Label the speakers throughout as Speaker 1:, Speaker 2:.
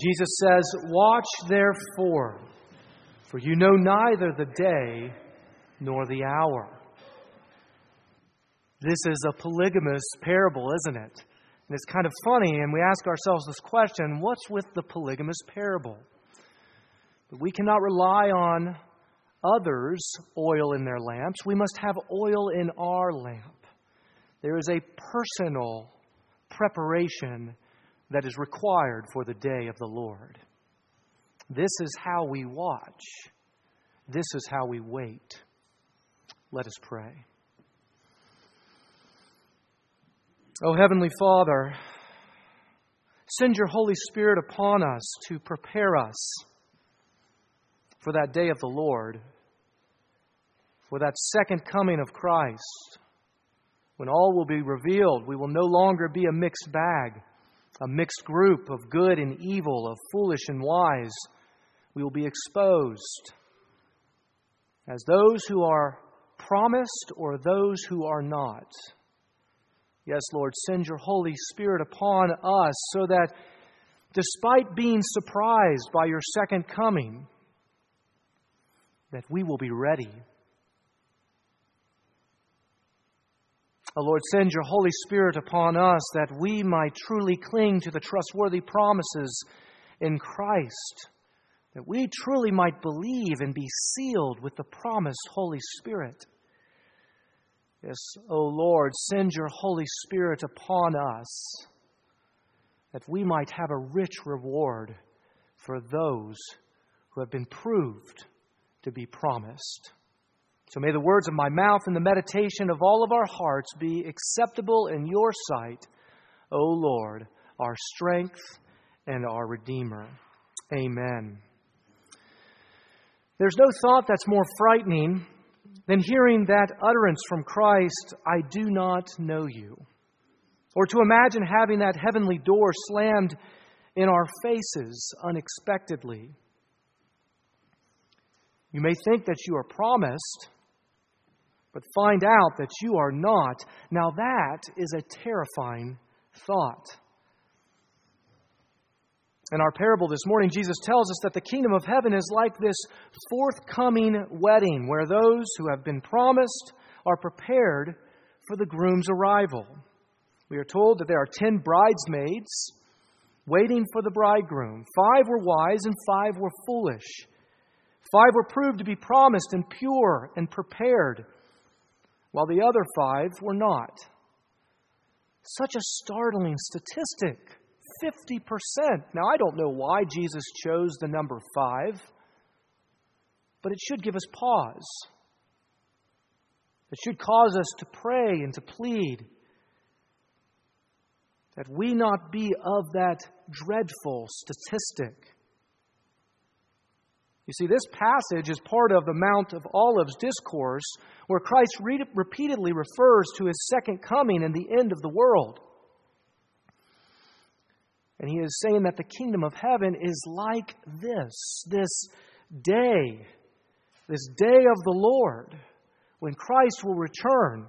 Speaker 1: Jesus says, Watch therefore, for you know neither the day nor the hour. This is a polygamous parable, isn't it? And it's kind of funny, and we ask ourselves this question what's with the polygamous parable? But we cannot rely on others' oil in their lamps. We must have oil in our lamp. There is a personal preparation that is required for the day of the Lord. This is how we watch. This is how we wait. Let us pray. O oh, Heavenly Father, send your Holy Spirit upon us to prepare us for that day of the Lord, for that second coming of Christ, when all will be revealed. We will no longer be a mixed bag, a mixed group of good and evil, of foolish and wise. We will be exposed as those who are promised or those who are not. Yes, Lord, send your Holy Spirit upon us so that despite being surprised by your second coming, that we will be ready. O Lord, send your Holy Spirit upon us that we might truly cling to the trustworthy promises in Christ, that we truly might believe and be sealed with the promised Holy Spirit. Yes, O Lord, send your Holy Spirit upon us that we might have a rich reward for those who have been proved to be promised. So may the words of my mouth and the meditation of all of our hearts be acceptable in your sight, O Lord, our strength and our Redeemer. Amen. There's no thought that's more frightening than hearing that utterance from Christ, I do not know you. Or to imagine having that heavenly door slammed in our faces unexpectedly. You may think that you are promised, but find out that you are not. Now, that is a terrifying thought. In our parable this morning, Jesus tells us that the kingdom of heaven is like this forthcoming wedding where those who have been promised are prepared for the groom's arrival. We are told that there are ten bridesmaids waiting for the bridegroom. Five were wise and five were foolish. Five were proved to be promised and pure and prepared, while the other five were not. Such a startling statistic. 50%. Now, I don't know why Jesus chose the number five, but it should give us pause. It should cause us to pray and to plead that we not be of that dreadful statistic. You see, this passage is part of the Mount of Olives discourse where Christ re- repeatedly refers to his second coming and the end of the world. And he is saying that the kingdom of heaven is like this this day, this day of the Lord, when Christ will return.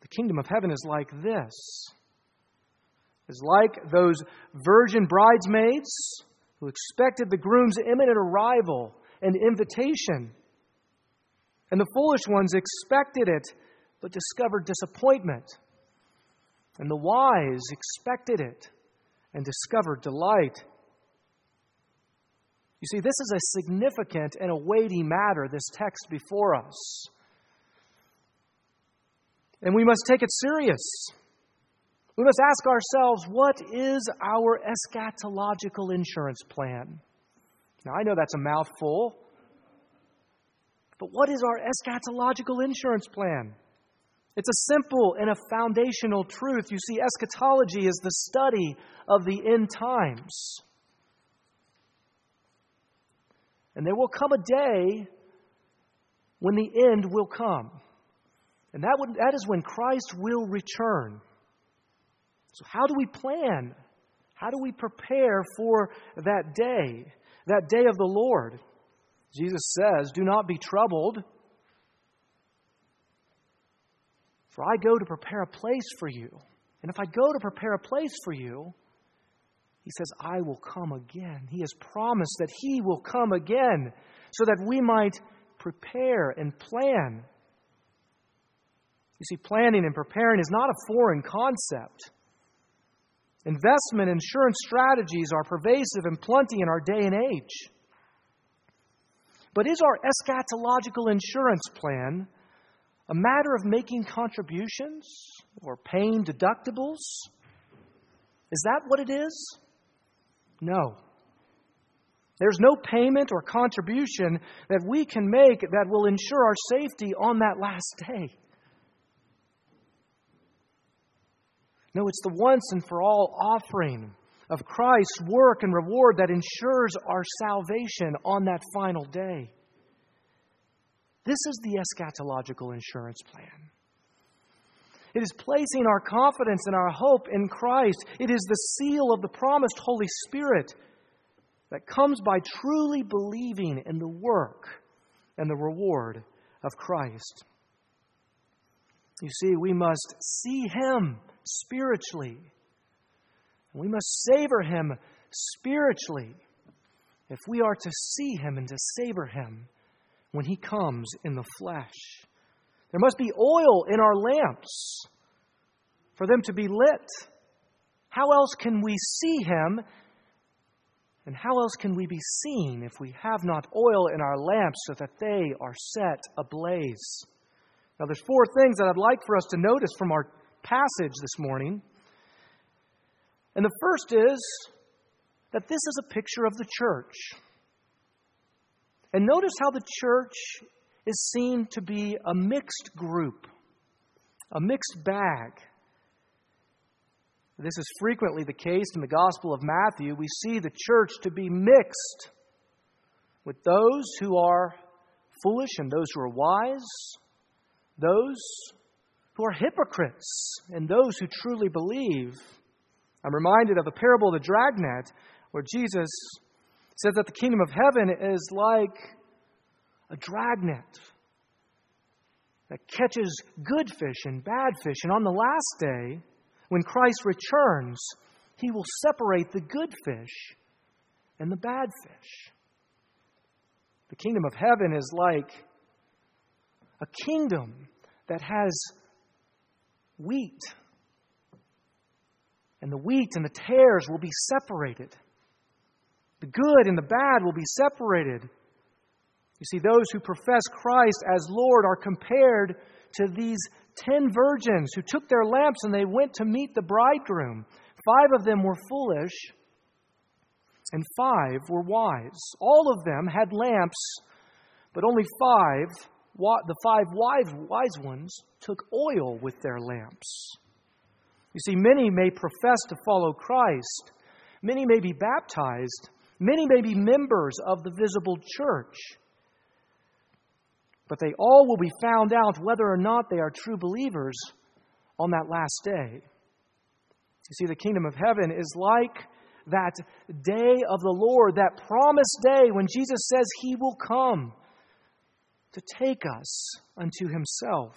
Speaker 1: The kingdom of heaven is like this. Is like those virgin bridesmaids who expected the groom's imminent arrival and invitation. And the foolish ones expected it but discovered disappointment. And the wise expected it and discovered delight. You see, this is a significant and a weighty matter, this text before us. And we must take it serious. We must ask ourselves what is our eschatological insurance plan? Now, I know that's a mouthful, but what is our eschatological insurance plan? It's a simple and a foundational truth. You see, eschatology is the study of the end times. And there will come a day when the end will come. And that, would, that is when Christ will return. So, how do we plan? How do we prepare for that day, that day of the Lord? Jesus says, Do not be troubled. For I go to prepare a place for you. And if I go to prepare a place for you, he says, I will come again. He has promised that he will come again so that we might prepare and plan. You see, planning and preparing is not a foreign concept. Investment insurance strategies are pervasive and plenty in our day and age. But is our eschatological insurance plan a matter of making contributions or paying deductibles? Is that what it is? No. There's no payment or contribution that we can make that will ensure our safety on that last day. No, it's the once and for all offering of Christ's work and reward that ensures our salvation on that final day. This is the eschatological insurance plan. It is placing our confidence and our hope in Christ. It is the seal of the promised Holy Spirit that comes by truly believing in the work and the reward of Christ. You see, we must see Him spiritually. We must savor Him spiritually if we are to see Him and to savor Him when He comes in the flesh. There must be oil in our lamps for them to be lit. How else can we see Him? And how else can we be seen if we have not oil in our lamps so that they are set ablaze? Now, there's four things that I'd like for us to notice from our passage this morning. And the first is that this is a picture of the church. And notice how the church is seen to be a mixed group, a mixed bag. This is frequently the case in the Gospel of Matthew. We see the church to be mixed with those who are foolish and those who are wise, those who are hypocrites and those who truly believe. I'm reminded of the parable of the dragnet, where Jesus says that the kingdom of heaven is like a dragnet that catches good fish and bad fish. And on the last day, when Christ returns, he will separate the good fish and the bad fish. The kingdom of heaven is like a kingdom that has wheat. And the wheat and the tares will be separated. The good and the bad will be separated. You see, those who profess Christ as Lord are compared to these ten virgins who took their lamps and they went to meet the bridegroom. Five of them were foolish, and five were wise. All of them had lamps, but only five the five wise, ones took oil with their lamps. You see, many may profess to follow Christ, many may be baptized, many may be members of the visible church, but they all will be found out whether or not they are true believers on that last day. You see, the kingdom of heaven is like that day of the Lord, that promised day when Jesus says he will come to take us unto himself.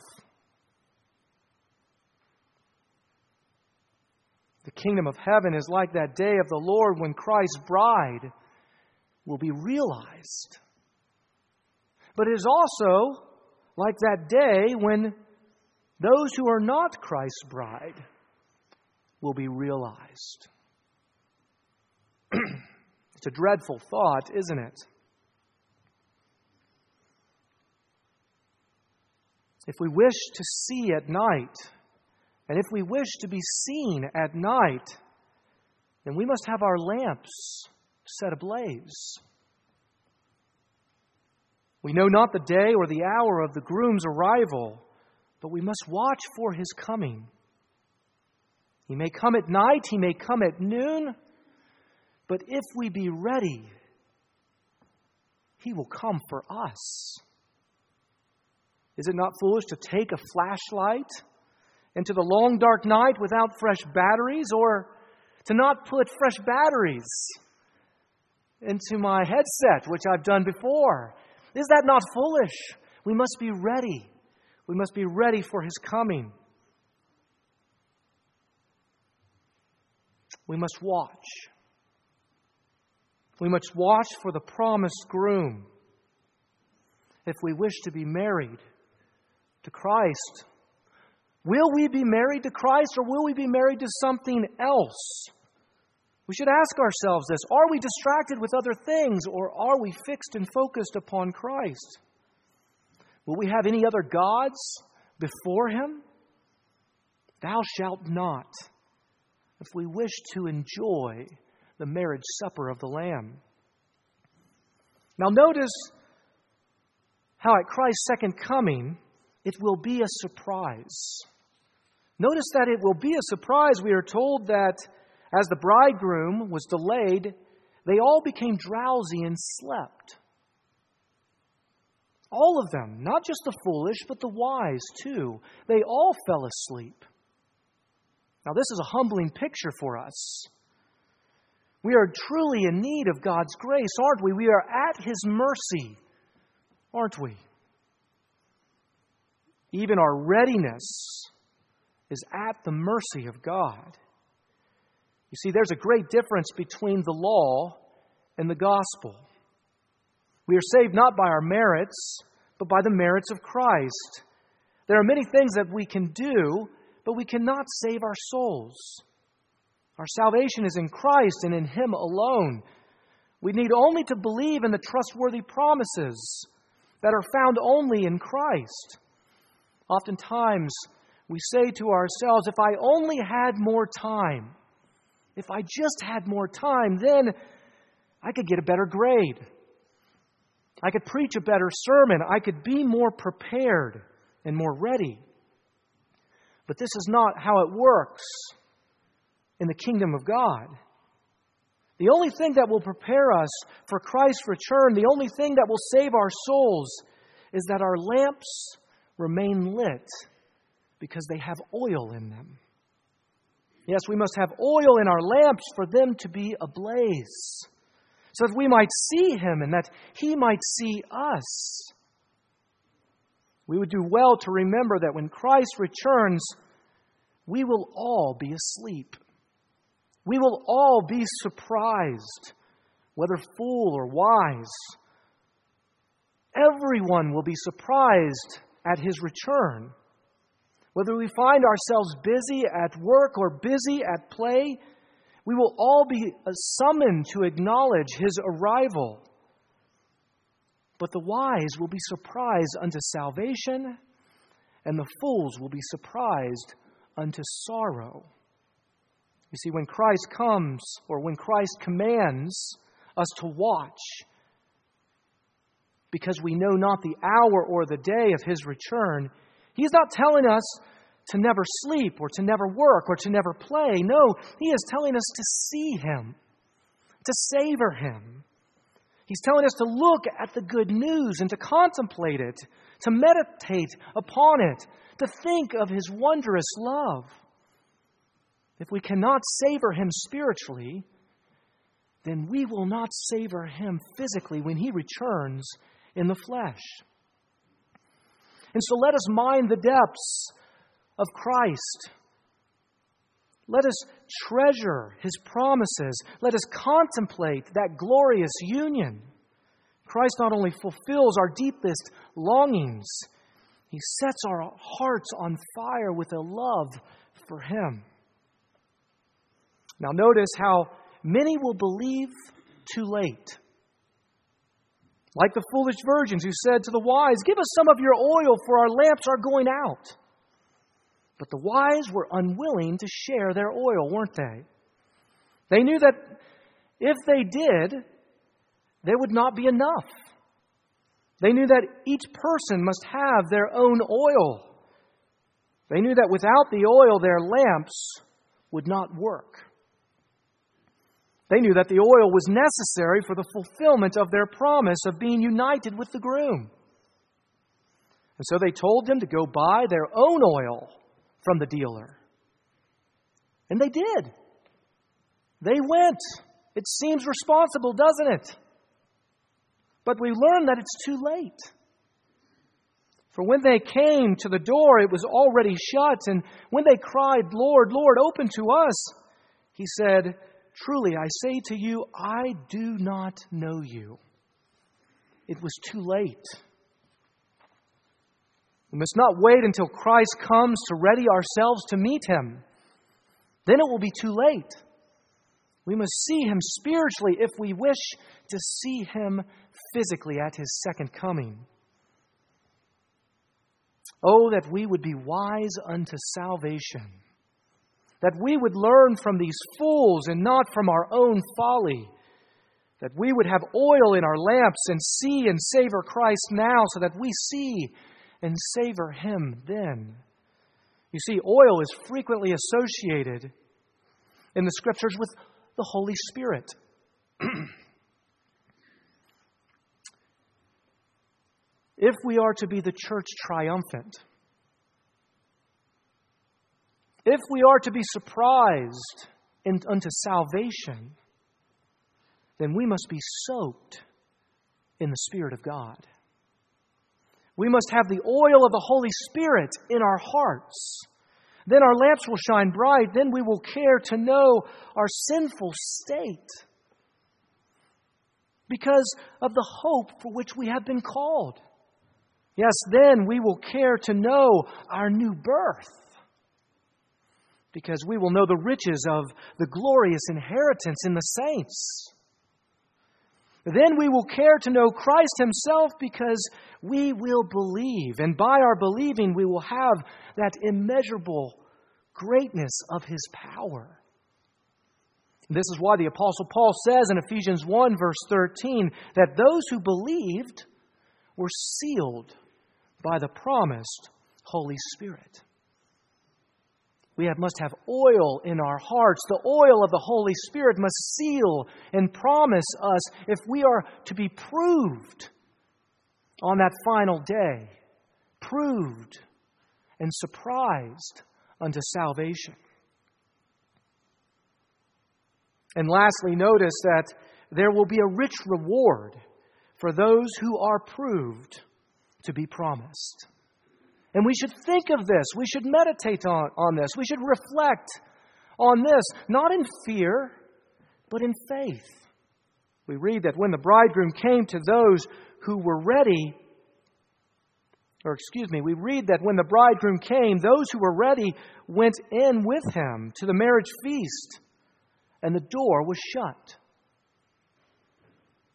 Speaker 1: The kingdom of heaven is like that day of the Lord when Christ's bride will be realized. But it is also like that day when those who are not Christ's bride will be realized. it's a dreadful thought, isn't it? If we wish to see at night, and if we wish to be seen at night, then we must have our lamps set ablaze. We know not the day or the hour of the groom's arrival, but we must watch for his coming. He may come at night, he may come at noon, but if we be ready, he will come for us. Is it not foolish to take a flashlight into the long dark night without fresh batteries, or to not put fresh batteries into my headset, which I've done before? Is that not foolish? We must be ready. We must be ready for his coming. we must watch. We must watch for the promised groom. If we wish to be married to Christ, will we be married to Christ or will we be married to something else? We should ask ourselves this Are we distracted with other things or are we fixed and focused upon Christ? Will we have any other gods before Him? Thou shalt not, if we wish to enjoy the marriage supper of the Lamb. Now, notice how at Christ's second coming, it will be a surprise. Notice that it will be a surprise. We are told that as the bridegroom was delayed, they all became drowsy and slept. All of them, not just the foolish, but the wise too. They all fell asleep. Now, this is a humbling picture for us. We are truly in need of God's grace, aren't we? We are at His mercy, aren't we? Even our readiness is at the mercy of God. You see, there's a great difference between the law and the gospel. We are saved not by our merits, but by the merits of Christ. There are many things that we can do, but we cannot save our souls. Our salvation is in Christ and in Him alone. We need only to believe in the trustworthy promises that are found only in Christ. Oftentimes, we say to ourselves, if I only had more time, if I just had more time, then I could get a better grade. I could preach a better sermon. I could be more prepared and more ready. But this is not how it works in the kingdom of God. The only thing that will prepare us for Christ's return, the only thing that will save our souls, is that our lamps remain lit because they have oil in them. Yes, we must have oil in our lamps for them to be ablaze, so that we might see Him and that He might see us. We would do well to remember that when Christ returns, we will all be asleep. We will all be surprised, whether fool or wise. Everyone will be surprised at his return. Whether we find ourselves busy at work or busy at play, we will all be summoned to acknowledge his arrival. But the wise will be surprised unto salvation, and the fools will be surprised unto sorrow. You see, when Christ comes, or when Christ commands us to watch, because we know not the hour or the day of his return, he's not telling us to never sleep or to never work or to never play. No, he is telling us to see him, to savor him. He's telling us to look at the good news and to contemplate it, to meditate upon it, to think of his wondrous love. If we cannot savor him spiritually, then we will not savor him physically when he returns in the flesh. And so let us mind the depths of Christ. Let us treasure his promises. Let us contemplate that glorious union. Christ not only fulfills our deepest longings, he sets our hearts on fire with a love for him. Now, notice how many will believe too late. Like the foolish virgins who said to the wise, Give us some of your oil, for our lamps are going out. But the wise were unwilling to share their oil, weren't they? They knew that if they did, there would not be enough. They knew that each person must have their own oil. They knew that without the oil, their lamps would not work. They knew that the oil was necessary for the fulfillment of their promise of being united with the groom. And so they told them to go buy their own oil from the dealer. And they did. They went. It seems responsible, doesn't it? But we learn that it's too late. For when they came to the door, it was already shut. And when they cried, Lord, Lord, open to us, He said, Truly, I say to you, I do not know you. It was too late. We must not wait until Christ comes to ready ourselves to meet him. Then it will be too late. We must see him spiritually if we wish to see him physically at his second coming. Oh, that we would be wise unto salvation, that we would learn from these fools and not from our own folly, that we would have oil in our lamps and see and savor Christ now so that we see and savor him then. You see, oil is frequently associated in the scriptures with the Holy Spirit. if we are to be the church triumphant, if we are to be surprised in, unto salvation, then we must be soaked in the Spirit of God. We must have the oil of the Holy Spirit in our hearts. Then our lamps will shine bright. Then we will care to know our sinful state because of the hope for which we have been called. Yes, then we will care to know our new birth because we will know the riches of the glorious inheritance in the saints. Then we will care to know Christ Himself because we will believe. And by our believing, we will have that immeasurable greatness of His power. This is why the Apostle Paul says in Ephesians 1, verse 13, that those who believed were sealed by the promised Holy Spirit. We have, must have oil in our hearts. The oil of the Holy Spirit must seal and promise us if we are to be proved on that final day, proved and surprised unto salvation. And lastly, notice that there will be a rich reward for those who are proved to be promised. And we should think of this. We should meditate on, on this. We should reflect on this, not in fear, but in faith. We read that when the bridegroom came to those who were ready, or excuse me, we read that when the bridegroom came, those who were ready went in with him to the marriage feast, and the door was shut.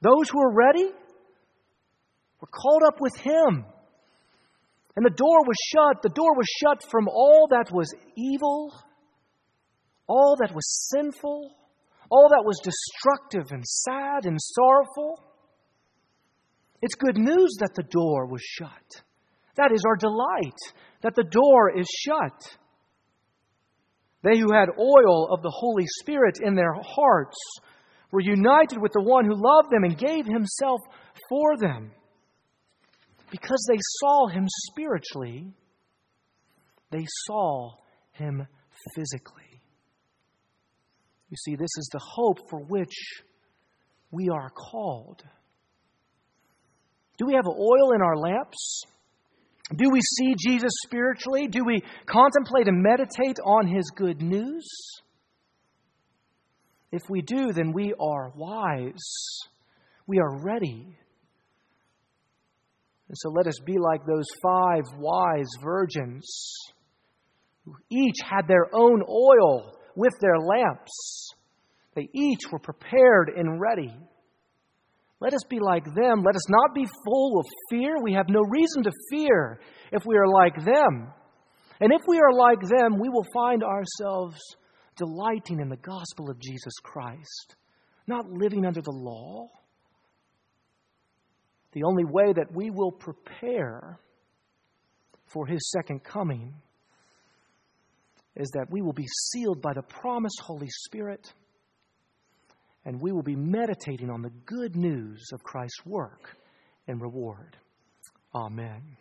Speaker 1: Those who were ready were called up with him and the door was shut. The door was shut from all that was evil, all that was sinful, all that was destructive and sad and sorrowful. It's good news that the door was shut. That is our delight, that the door is shut. They who had oil of the Holy Spirit in their hearts were united with the one who loved them and gave himself for them because they saw him spiritually, they saw him physically. You see, this is the hope for which we are called. Do we have oil in our lamps? Do we see Jesus spiritually? Do we contemplate and meditate on his good news? If we do, then we are wise. We are ready and so let us be like those five wise virgins who each had their own oil with their lamps. They each were prepared and ready. Let us be like them. Let us not be full of fear. We have no reason to fear if we are like them. And if we are like them, we will find ourselves delighting in the gospel of Jesus Christ, not living under the law the only way that we will prepare for his second coming is that we will be sealed by the promised Holy Spirit and we will be meditating on the good news of Christ's work and reward. Amen.